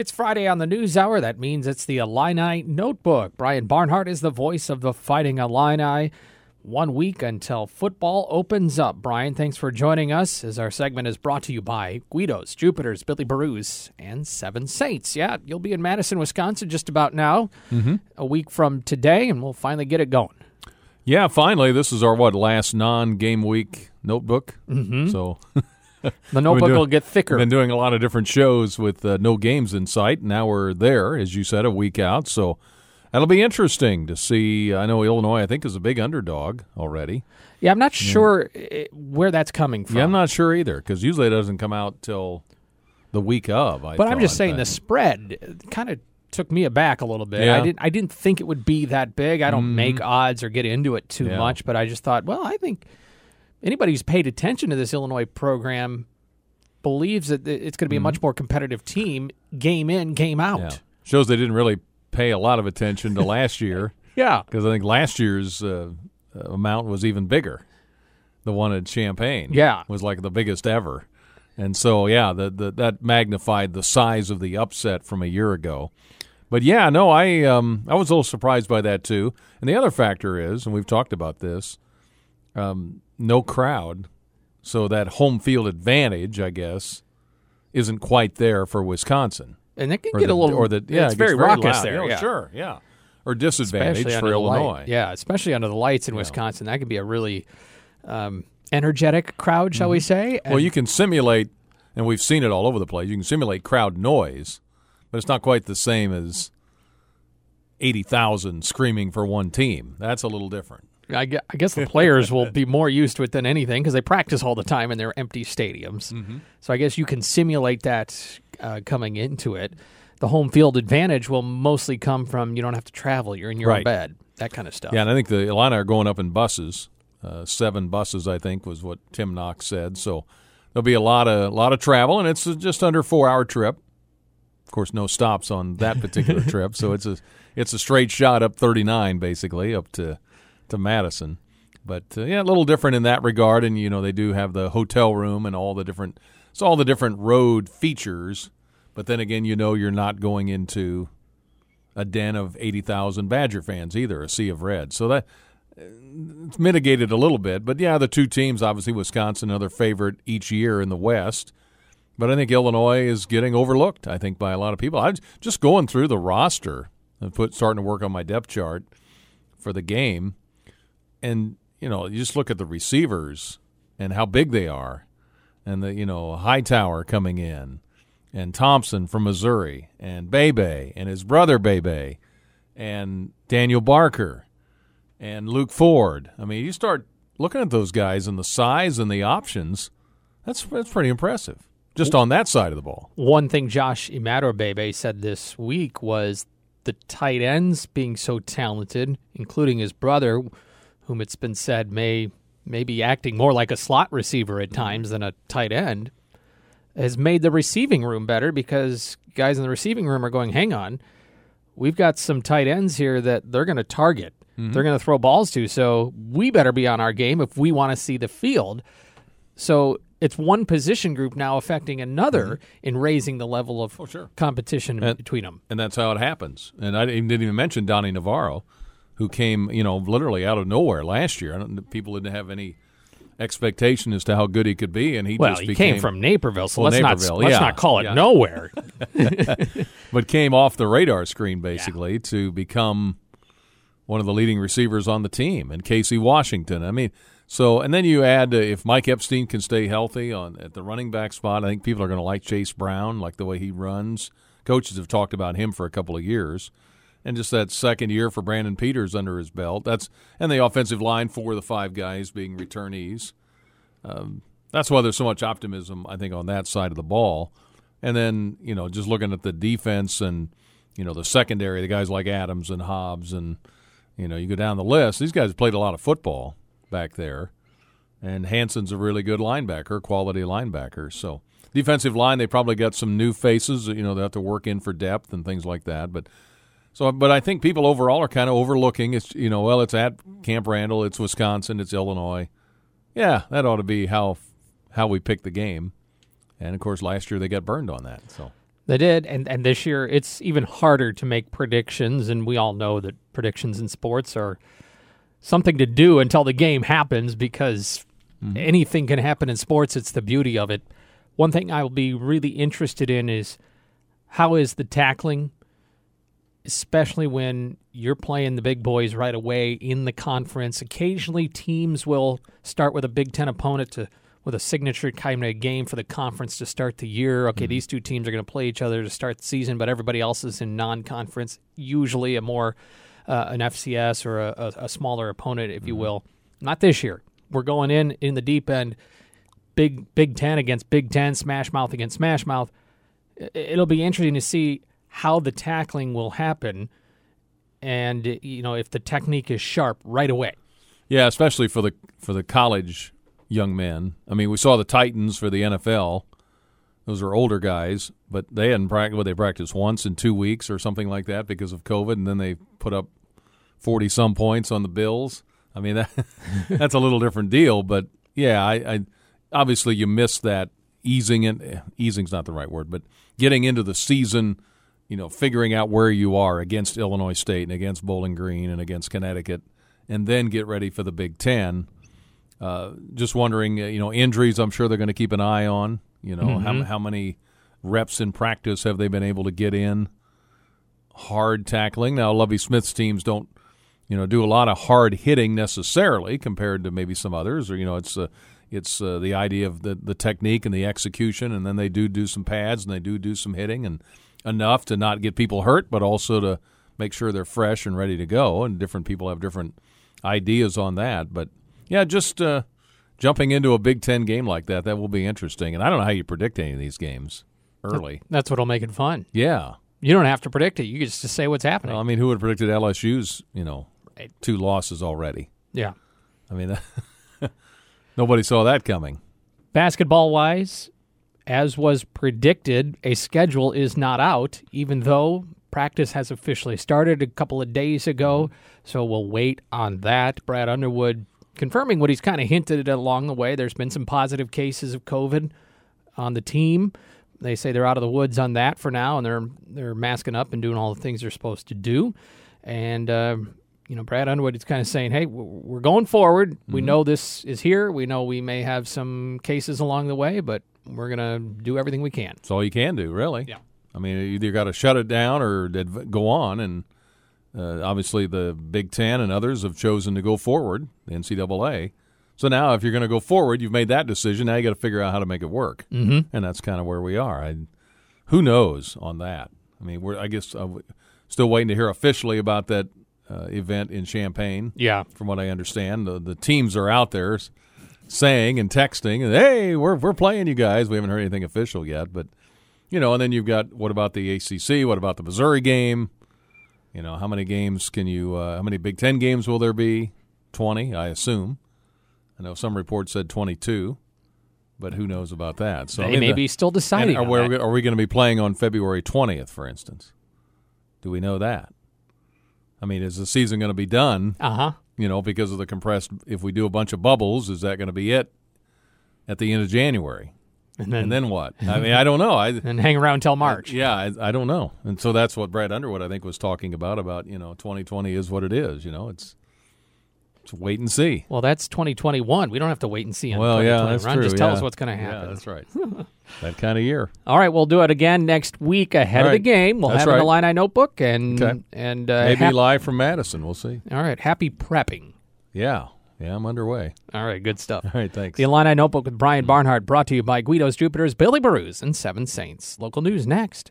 It's Friday on the News Hour. That means it's the Illini Notebook. Brian Barnhart is the voice of the Fighting Illini. One week until football opens up. Brian, thanks for joining us as our segment is brought to you by Guidos, Jupiter's, Billy Barooz, and Seven Saints. Yeah, you'll be in Madison, Wisconsin just about now, mm-hmm. a week from today, and we'll finally get it going. Yeah, finally. This is our, what, last non game week notebook? Mm-hmm. So. The notebook doing, will get thicker. Been doing a lot of different shows with uh, no games in sight. Now we're there, as you said, a week out. So that'll be interesting to see. I know Illinois, I think, is a big underdog already. Yeah, I'm not sure yeah. where that's coming from. Yeah, I'm not sure either because usually it doesn't come out till the week of. I but thought, I'm just saying the spread kind of took me aback a little bit. Yeah. I didn't I didn't think it would be that big. I don't Mhm. make odds or get into it too Yeah. much, but I just thought, well, I think anybody who's paid attention to this Illinois program believes that it's going to be a much more competitive team, game in, game out. Mm-hmm. Yeah. Shows they didn't really pay a lot of attention to last year Yeah. because I think last year's uh, amount was even bigger. The one at Champaign, Yeah. was like the biggest ever, and so yeah, the, the that magnified the size of the upset from a year ago. But yeah, no, I um, I was a little surprised by that too. And the other factor is, and we've talked about this, um, no crowd, so that home field advantage, I guess, isn't quite there for Wisconsin And it can or get the, a little or the yeah, it's it very raucous loud. there. Oh, yeah. sure, yeah, or disadvantage especially for. Illinois. Yeah, especially under the lights in Wisconsin. That could be a really um, energetic crowd, shall we say? Mm-hmm. Well, you can simulate, and we've seen it all over the place. You can simulate crowd noise, but it's not quite the same as eighty thousand screaming for one team. That's a little different. I I guess the players will be more used to it than anything because they practice all the time in their empty stadiums. Mm-hmm. So I guess you can simulate that uh, coming into it. The home field advantage will mostly come from you don't have to travel. You're in your own Right. bed, that kind of stuff. Yeah, and I think the Illini are going up in buses. Uh, seven buses, I think, was what Tim Knox said. So there'll be a lot of lot of travel, and it's just under four hour trip. Of course, no stops on that particular trip, so it's a it's a straight shot up 39, basically up to to Madison. But uh, yeah, a little different in that regard, and you know they do have the hotel room and all the different it's all the different road features. But then again, you know you're not going into a den of 80,000 Badger fans either, a sea of red. So that it's mitigated a little bit. But yeah, the two teams, obviously Wisconsin, another favorite each year in the West. But I think Illinois is getting overlooked. I think by a lot of people. I'm just going through the roster and put starting to work on my depth chart for the game, and you know, you just look at the receivers and how big they are, and the you know Hightower coming in, and Thompson from Missouri, and Bebe and his brother Bebe, and Daniel Barker and Luke Ford. I mean, you start looking at those guys and the size and the options. That's that's pretty impressive. Just on that side of the ball. One thing Josh Imador said this week was the tight ends being so talented, including his brother, whom it's been said may may be acting more like a slot receiver at mm-hmm. times than a tight end, has made the receiving room better because guys in the receiving room are going, hang on, we've got some tight ends here that they're going to target. Mm-hmm. They're going to throw balls to, so we better be on our game if we want to see the field. So it's one position group now affecting another mm-hmm. in raising the level of Oh, sure. competition And- between them. and that's how it happens. And I didn't even mention Donny Navarro, who came, you know, literally out of nowhere last year. People didn't have any expectation as to how good he could be, and he Well, just he became, came from Naperville, so Well, let's Naperville, not let's yeah, not call it yeah. nowhere. but came off the radar screen basically to become one of the leading receivers on the team, and Casey Washington. I mean, so and then you add uh, if Mike Epstein can stay healthy on at the running back spot, I think people are going to like Chase Brown, like the way he runs. Coaches have talked about him for a couple of years. And just that second year for Brandon Peters under his belt. That's and the offensive line for the five guys being returnees. Um, that's why there's so much optimism, I think, on that side of the ball. And then, you know, just looking at the defense and, you know, the secondary, the guys like Adams and Hobbs and, you know, you go down the list. These guys played a lot of football back there. And Hansen's a really good linebacker, quality linebacker. So defensive line, they probably got some new faces. You know, they have to work in for depth and things like that. But so, but I think people overall are kind of overlooking. It's you know, well, it's at Camp Randall, it's Wisconsin, it's Illinois. Yeah, that ought to be how how we pick the game. And of course, last year they got burned on that. So They did, and and this year it's even harder to make predictions, and we all know that predictions in sports are something to do until the game happens because mm-hmm. anything can happen in sports. It's the beauty of it. One thing I will be really interested in is how is the tackling, especially when you're playing the big boys right away in the conference. Occasionally, teams will start with a Big Ten opponent to with a signature kind of game for the conference to start the year. Okay, these two teams are going to play each other to start the season, but everybody else is in non-conference. Usually, a more uh, an FCS or a, a, a smaller opponent, if you will. Not this year. We're going in in the deep end. Big Big Ten against Big Ten, Smash Mouth against Smash Mouth. It'll be interesting to see how the tackling will happen, and you know if the technique is sharp right away. Yeah, especially for the for the college young men. I mean, we saw the Titans for the NFL. Those are older guys, but they hadn't practiced. What they practiced once in two weeks or something like that because of COVID, and then they put up forty some points on the Bills. I mean, that, that's a little different deal. But yeah, I, I obviously you miss that easing in. Easing's not the right word, but getting into the season. You know, figuring out where you are against Illinois State and against Bowling Green and against Connecticut, and then get ready for the Big Ten. Uh, just wondering, uh, you know, injuries. I'm sure they're going to keep an eye on. You know, how how many reps in practice have they been able to get in? Hard tackling. Now, Lovie Smith's teams don't, you know, do a lot of hard hitting necessarily compared to maybe some others. Or you know, it's uh, it's uh, the idea of the the technique and the execution, and then they do do some pads and they do do some hitting and enough to not get people hurt, but also to make sure they're fresh and ready to go. And different people have different ideas on that, but yeah, just uh, jumping into a Big Ten game like that, that will be interesting. And I don't know how you predict any of these games early. That's what'll make it fun. Yeah. You don't have to predict it. You can just say what's happening. Well, I mean, who would have predicted LSU's, you know, Right. two losses already? yeah. I mean, nobody saw that coming. Basketball wise, as was predicted, a schedule is not out, even though practice has officially started a couple of days ago. So we'll wait on that. Brad Underwood confirming what he's kind of hinted at along the way. There's been some positive cases of COVID on the team. They say they're out of the woods on that for now, and they're they're masking up and doing all the things they're supposed to do. And uh, you know, Brad Underwood is kind of saying, "Hey, we're going forward. We know this is here. We know we may have some cases along the way, but we're gonna do everything we can." That's all you can do, really. Yeah. I mean, you either got to shut it down or go on. And uh, obviously, the Big Ten and others have chosen to go forward, the NCAA. So now, if you're going to go forward, you've made that decision. Now you got to figure out how to make it work. Mm-hmm. And that's kind of where we are. I, who knows on that? I mean, we're I guess uh, still waiting to hear officially about that uh, event in Champaign. Yeah, From what I understand, the, the teams are out there saying and texting, "Hey, we're we're playing you guys." We haven't heard anything official yet, but you know. And then you've got what about the ACC? What about the Missouri game? You know, how many games can you? Uh, how many Big Ten games will there be? Twenty, I assume. I know some reports said twenty-two, but who knows about that? So I they mean, may the- be still deciding. are, we, are we going to be playing on February 20th, for instance? Do we know that? I mean, is the season going to be done, Uh-huh. You know, because of the compressed, if we do a bunch of bubbles, is that going to be it at the end of January? And then, And then what? I mean, I don't know. I and hang around till March. Yeah, I, I don't know. And so that's what Brad Underwood, I think, was talking about, about, you know, 2020 is what it is, you know, it's, it's wait and see. Well, that's 2021. We don't have to wait and see Well, yeah, that's Ron, true. Just tell yeah. us what's going to Yeah, happen. that's right. that kind of year. All right, we'll do it again next week ahead of the game. We'll That's have it in the right. Illini notebook and Okay. and uh, Maybe hap- live from Madison. We'll see. all right. Happy prepping. Yeah. Yeah, I'm underway. All right, good stuff. All right, thanks. The Illini Notebook with Brian Barnhart brought to you by Guido's Jupiters, Billy Barooz, and Seven Saints. Local news next.